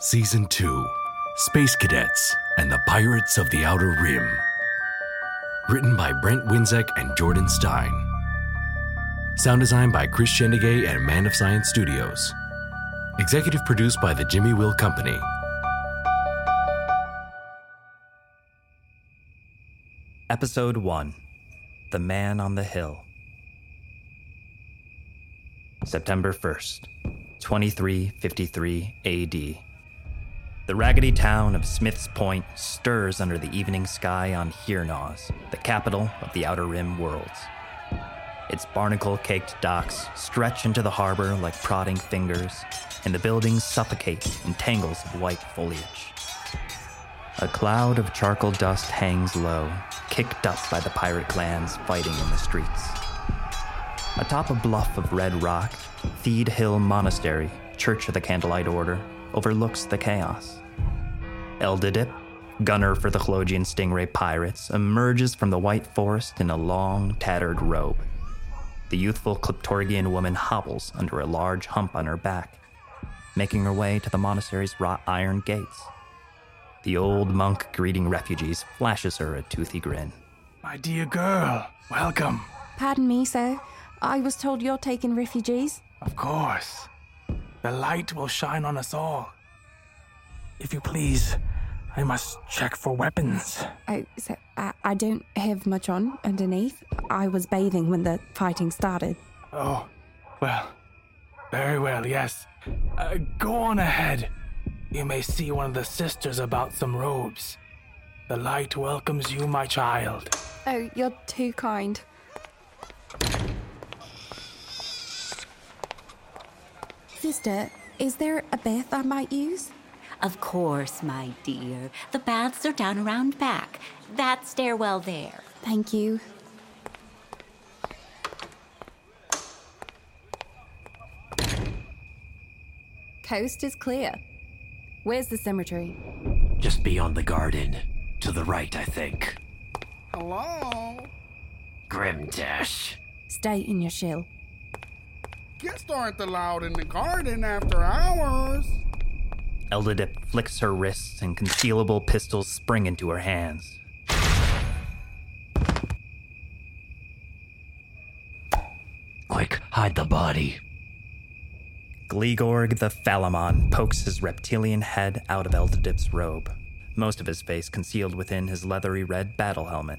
Season 2 Space Cadets and the Pirates of the Outer Rim. Written by Brent Winzek and Jordan Stein. Sound design by Chris Shendigay and Man of Science Studios. Executive produced by the Jimmy Will Company. Episode 1 The Man on the Hill. September 1st, 2353 AD. The raggedy town of Smith's Point stirs under the evening sky on Hiernaws, the capital of the Outer Rim worlds. Its barnacle caked docks stretch into the harbor like prodding fingers, and the buildings suffocate in tangles of white foliage. A cloud of charcoal dust hangs low, kicked up by the pirate clans fighting in the streets. Atop a bluff of red rock, Theed Hill Monastery, Church of the Candlelight Order, overlooks the chaos. Eldadip, gunner for the Chlodian Stingray pirates, emerges from the white forest in a long, tattered robe. The youthful Cliptorgian woman hobbles under a large hump on her back, making her way to the monastery's wrought iron gates. The old monk greeting refugees flashes her a toothy grin. My dear girl, welcome. Pardon me, sir. I was told you're taking refugees. Of course. The light will shine on us all. If you please, I must check for weapons. Oh, so I, I don't have much on underneath. I was bathing when the fighting started. Oh, well, very well, yes. Uh, go on ahead. You may see one of the sisters about some robes. The light welcomes you, my child. Oh, you're too kind. Sister, is there a bath I might use? Of course, my dear. The baths are down around back. That stairwell there. Thank you. Coast is clear. Where's the cemetery? Just beyond the garden. To the right, I think. Hello? Grimdash. Stay in your shell. Guests aren't allowed in the garden after hours. Eldadip flicks her wrists and concealable pistols spring into her hands. Quick, hide the body. Gligorg the Phalamon pokes his reptilian head out of Eldadip's robe, most of his face concealed within his leathery red battle helmet.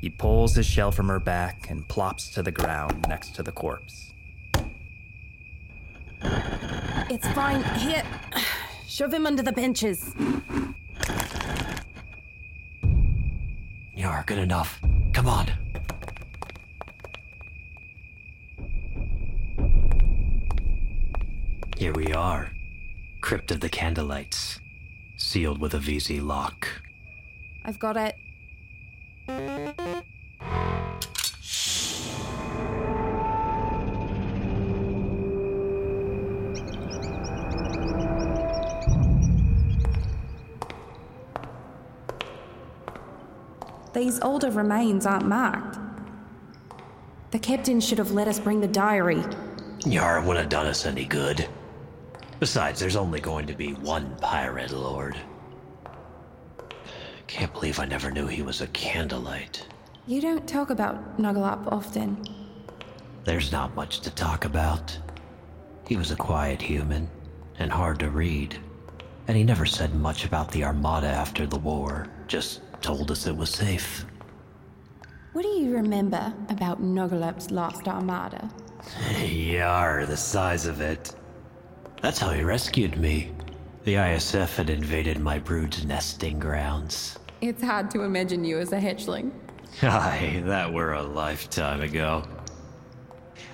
He pulls his shell from her back and plops to the ground next to the corpse. It's fine. Here. Shove him under the benches. You're good enough. Come on. Here we are. Crypt of the Candlelights. Sealed with a VZ lock. I've got it. These older remains aren't marked. The captain should have let us bring the diary. Yar wouldn't have done us any good. Besides, there's only going to be one pirate lord. Can't believe I never knew he was a candlelight. You don't talk about Nuggelup often. There's not much to talk about. He was a quiet human and hard to read. And he never said much about the Armada after the war, just told us it was safe. What do you remember about Nuggelup's last armada? Yar, the size of it. That's how he rescued me. The ISF had invaded my brood's nesting grounds. It's hard to imagine you as a hatchling. Aye, that were a lifetime ago.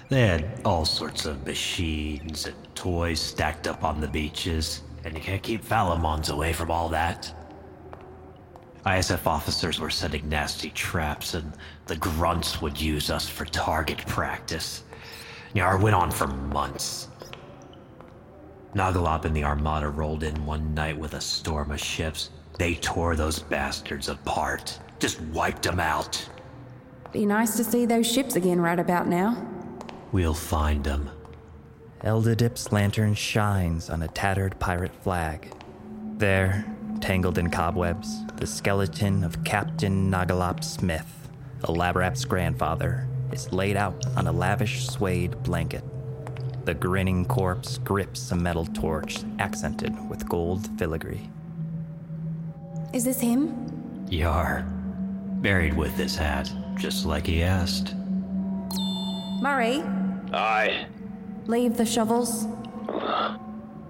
They had all sorts of machines and toys stacked up on the beaches, and you can't keep Phalamons away from all that. ISF officers were setting nasty traps, and the grunts would use us for target practice. Yar went on for months. Nagalop and the Armada rolled in one night with a storm of ships. They tore those bastards apart, just wiped them out. Be nice to see those ships again right about now. We'll find them. Eldadip's lantern shines on a tattered pirate flag. There, tangled in cobwebs, the skeleton of Captain Nagalop Smith, Elaborap's grandfather, is laid out on a lavish suede blanket. The grinning corpse grips a metal torch accented with gold filigree. Is this him? Yar. Buried with this hat, just like he asked. Murray, Aye. leave the shovels.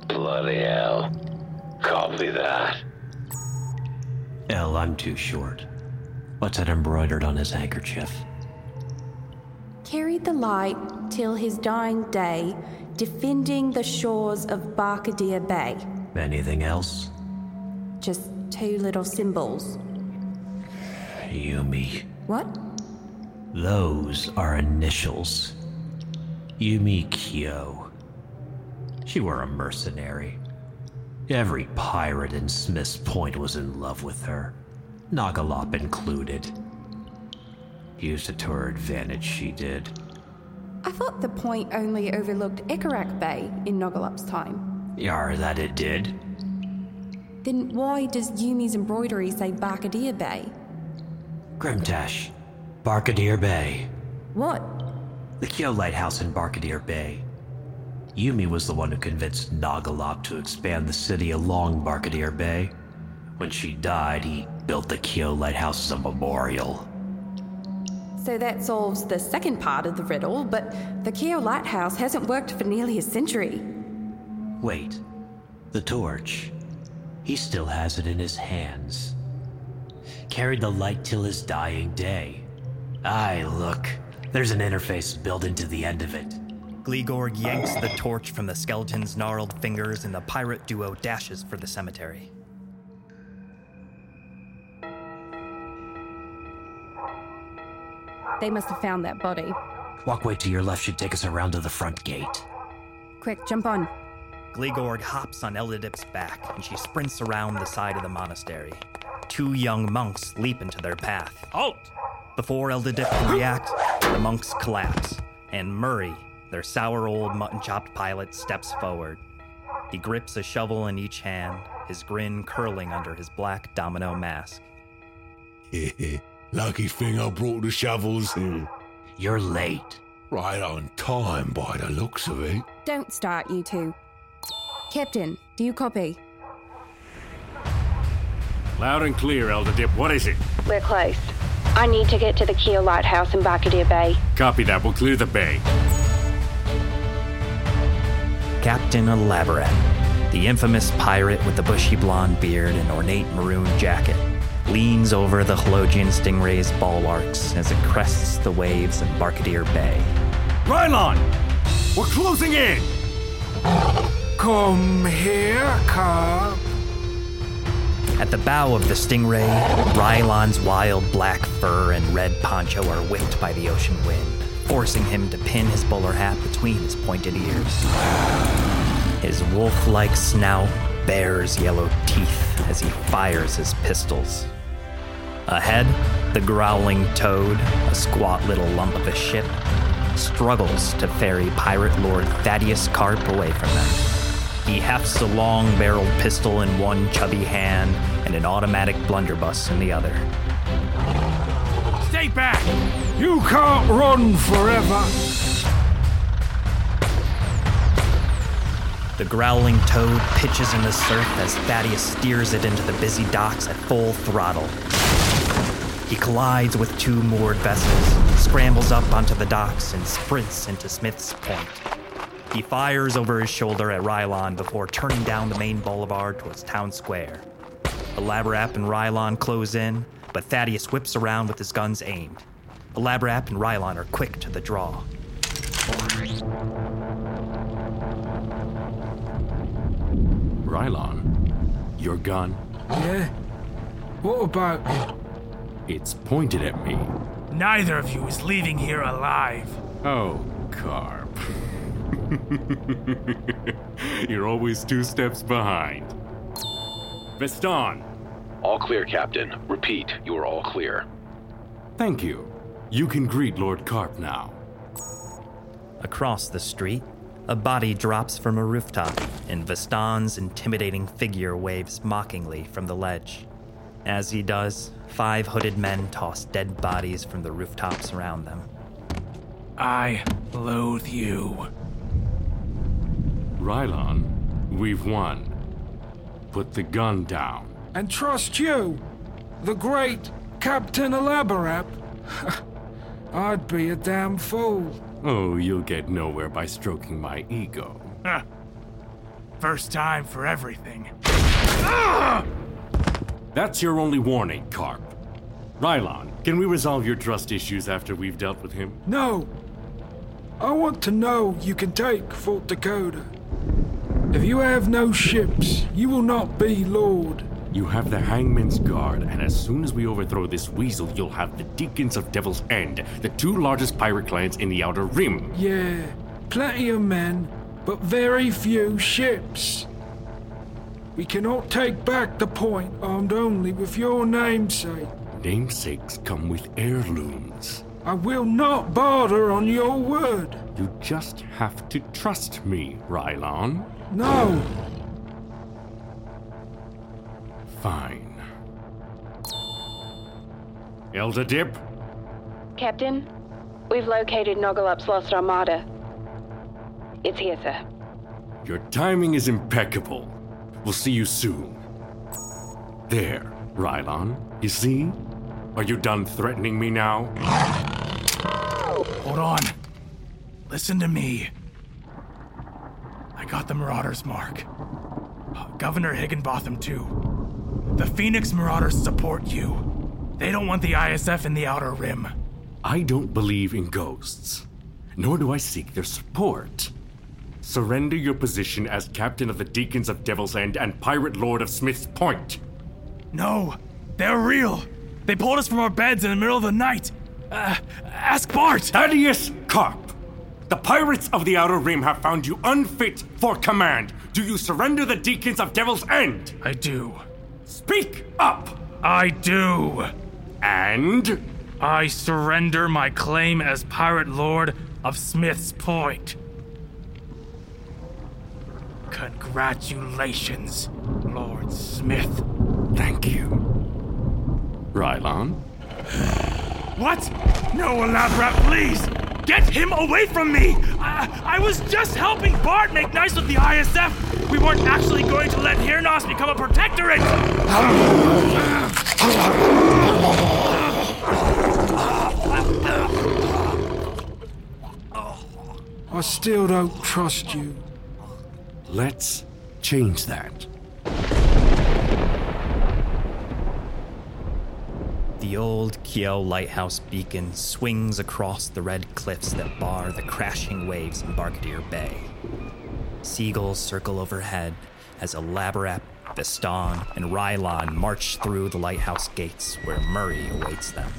Bloody hell. Copy that. L, I'm too short. What's that embroidered on his handkerchief? Carried the light till his dying day, defending the shores of Barkadir Bay. Anything else? Just two little symbols. Yumi. What? Those are initials. Yumi Kyo. She were a mercenary. Every pirate in Smith's Point was in love with her, Nagalop included. Used it to her advantage, she did. I thought the point only overlooked Ikarak Bay in Nogalup's time. Yar, that it did. Then why does Yumi's embroidery say Barkadir Bay? Grimtash, Barkadir Bay. What? The Kyo Lighthouse in Barkadir Bay. Yumi was the one who convinced Nagalop to expand the city along Barkadir Bay. When she died, he built the Kyo Lighthouse as a memorial. So that solves the second part of the riddle, but the Kyo Lighthouse hasn't worked for nearly a century. Wait, the torch. He still has it in his hands. Carried the light till his dying day. Aye, look. There's an interface built into the end of it. Gligor yanks the torch from the skeleton's gnarled fingers, and the pirate duo dashes for the cemetery. They must have found that body. Walkway to your left should take us around to the front gate. Quick, jump on. Gligorg hops on Eldadip's back, and she sprints around the side of the monastery. Two young monks leap into their path. Halt! Before Eldadip can react, the monks collapse, and Murray, their sour old mutton chopped pilot, steps forward. He grips a shovel in each hand, his grin curling under his black domino mask. Lucky thing I brought the shovels. You're late. Right on time by the looks of it. Don't start, you two. Captain, do you copy? Loud and clear, Eldadip. What is it? We're close. I need to get to the Keel Lighthouse in Barkadir Bay. Copy that. We'll clear the bay. Captain Elaborap, the infamous pirate with the bushy blonde beard and ornate maroon jacket, leans over the Halogian Stingray's bulwarks as it crests the waves in Barkadir Bay. Rylon! We're closing in! Come here, Carp. At the bow of the Stingray, Rylon's wild black fur and red poncho are whipped by the ocean wind, forcing him to pin his bowler hat between his pointed ears. His wolf like snout bares yellow teeth as he fires his pistols. Ahead, the growling toad, a squat little lump of a ship, struggles to ferry pirate lord Thaddeus Carp away from them. He hefts a long barreled pistol in one chubby hand and an automatic blunderbuss in the other. Back! You can't run forever. The growling toad pitches in the surf as Thaddeus steers it into the busy docks at full throttle. He collides with two moored vessels, scrambles up onto the docks, and sprints into Smith's Point. He fires over his shoulder at Rylon before turning down the main boulevard towards town square. The Elaborap and Rylon close in, but Thaddeus whips around with his guns aimed. Elaborap and Rylon are quick to the draw. Rylon, your gun, Yeah? What about it? it's pointed at me. Neither of you is leaving here alive. Oh, Carp. You're always two steps behind. Veston, All clear, Captain. Repeat, you are all clear. Thank you. You can greet Lord Carp now. Across the street, A body drops from a rooftop, and Vastan's intimidating figure waves mockingly from the ledge. As he does, five hooded men toss dead bodies from the rooftops around them. I loathe you. Rylon, we've won. Put the gun down. And trust you, the great Captain Elaborap. I'd be a damn fool. Oh, you'll get nowhere by stroking my ego. First time for everything. That's your only warning, Carp. Rylon, can we resolve your trust issues after we've dealt with him? No. I want to know you can take Fort Dakota. If you have no ships, you will not be Lord. You have the Hangman's Guard, and as soon as we overthrow this weasel, you'll have the Deacons of Devil's End, the two largest pirate clans in the Outer Rim. Yeah, plenty of men, but very few ships. We cannot take back the point armed only with your namesake. Namesakes come with heirlooms. I will not barter on your word. You just have to trust me, Rylon. No. Fine. Eldadip? Captain, we've located Nogalup's lost armada. It's here, sir. Your timing is impeccable. We'll see you soon. There, Rylon. You see? Are you done threatening me now? Hold on. Listen to me. I got the Marauders mark. Uh, Governor Higginbotham, too. The Phoenix Marauders support you. They don't want the ISF in the Outer Rim. I don't believe in ghosts, nor do I seek their support. Surrender your position as captain of the Deacons of Devil's End and Pirate Lord of Smith's Point. No, they're real. They pulled us from our beds in the middle of the night. Uh, ask Bart. Thaddeus Carp. The pirates of the Outer Rim have found you unfit for command. Do you surrender the Deacons of Devil's End? I do. Speak up! I do. And? I surrender my claim as Pirate Lord of Smith's Point. Congratulations, Lord Smith. Thank you. Rylon? What? No, Elaborap, please! Get him away from me! I, I was just helping Bart make nice with the ISF! We weren't actually going to let Hirnos become a protectorate! I still don't trust you. Let's change that. The old Kiel lighthouse beacon swings across the red cliffs that bar the crashing waves in Barkadir Bay. Seagulls circle overhead as Elaborap, Veston, and Rylon march through the lighthouse gates where Murray awaits them.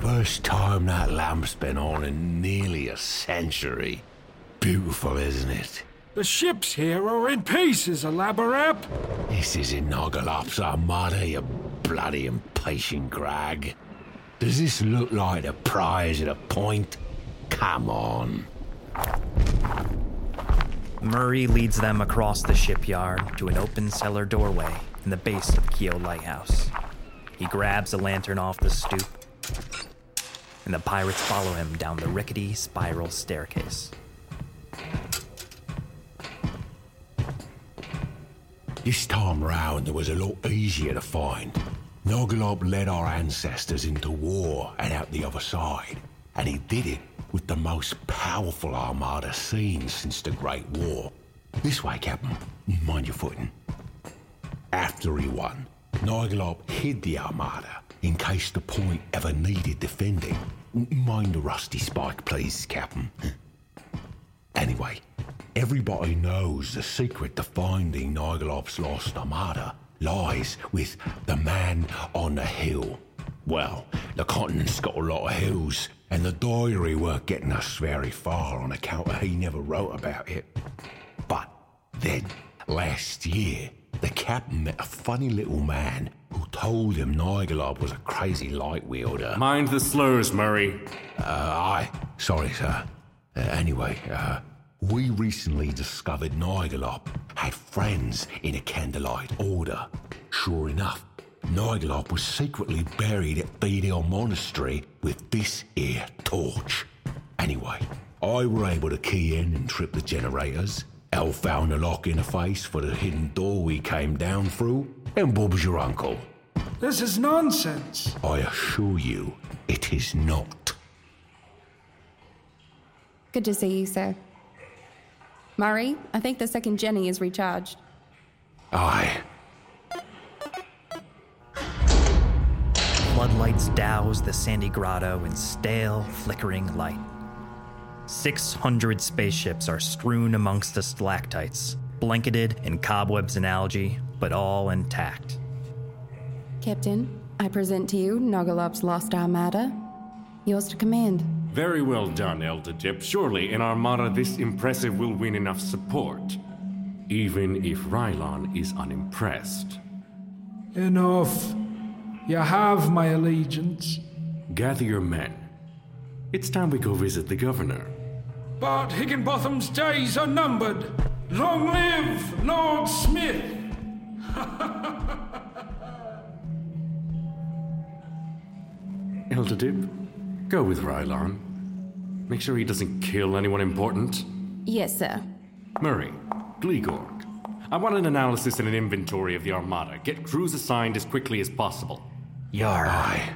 First time that lamp's been on in nearly a century. Beautiful, isn't it? The ships here are in pieces, Elaborap. This is in Nogalop's armada, you bloody impatient grag. Does this look like the prize at a point? Come on. Murray leads them across the shipyard to an open cellar doorway in the base of Kyo Lighthouse. He grabs a lantern off the stoop, and the pirates follow him down the rickety spiral staircase. This time round, it was a lot easier to find. Nogalop led our ancestors into war and out the other side, and he did it with the most powerful armada seen since the Great War. This way, Captain. Mind your footing. After he won, Nogalop hid the armada in case the point ever needed defending. Mind the rusty spike, please, Captain. Anyway, everybody knows the secret to finding Nigelop's lost armada lies with the man on the hill. Well, the continent's got a lot of hills, and the diary weren't getting us very far on account of he never wrote about it. But then, last year, the captain met a funny little man who told him Nigelop was a crazy light wielder. Mind the slurs, Murray. Uh, aye. sorry, sir. Uh, anyway, uh, we recently discovered Nigelop had friends in a Candlelight Order. Sure enough, Nigelop was secretly buried at Thedel Monastery with this here torch. Anyway, I were able to key in and trip the generators. El found the lock interface for the hidden door we came down through, and Bob's your uncle. This is nonsense. I assure you, it is not. Good to see you, sir. Murray, I think the second Jenny is recharged. Aye. Floodlights douse the sandy grotto in stale, flickering light. 600 spaceships are strewn amongst the stalactites, blanketed in cobwebs and algae, but all intact. Captain, I present to you Nogalop's Lost Armada. Yours to command. Very well done, Eldadip. Surely in Armada this impressive will win enough support. Even if Rylon is unimpressed. Enough. You have my allegiance. Gather your men. It's time we go visit the governor. But Higginbotham's days are numbered. Long live Lord Smith! Eldadip, go with Rylon. Make sure he doesn't kill anyone important. Yes, sir. Murray, Gligorg. I want an analysis and an inventory of the Armada. Get crews assigned as quickly as possible. Yar. Aye.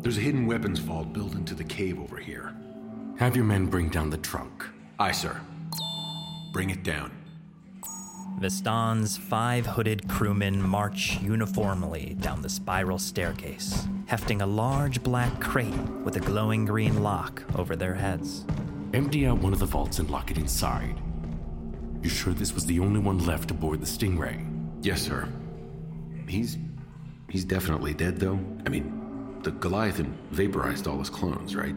There's a hidden weapons vault built into the cave over here. Have your men bring down the trunk. Aye, sir. Bring it down. Vistan's five hooded crewmen march uniformly down the spiral staircase, hefting a large black crate with a glowing green lock over their heads. Empty out one of the vaults and lock it inside. You sure this was the only one left aboard the Stingray? Yes, sir. He's. he's definitely dead, though. I mean, the Goliathan vaporized all his clones, right?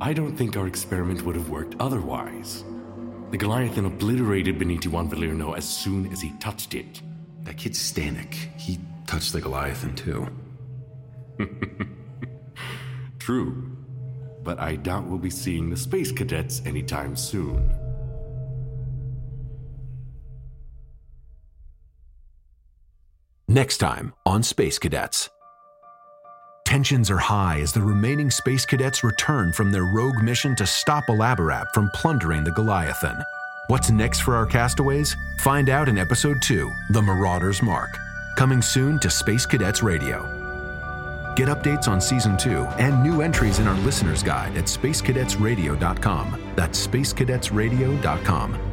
I don't think our experiment would have worked otherwise. The Goliathan obliterated Beniti Juan Valerno as soon as he touched it. That kid Stanek, he touched the Goliathan too. True. But I doubt we'll be seeing the space cadets anytime soon. Next time on Space Cadets. Tensions are high as the remaining space cadets return from their rogue mission to stop Elaborap from plundering the Goliathan. What's next for our castaways? Find out in Episode 2 The Marauder's Mark, coming soon to Space Cadets Radio. Get updates on Season 2 and new entries in our listener's guide at spacecadetsradio.com. That's spacecadetsradio.com.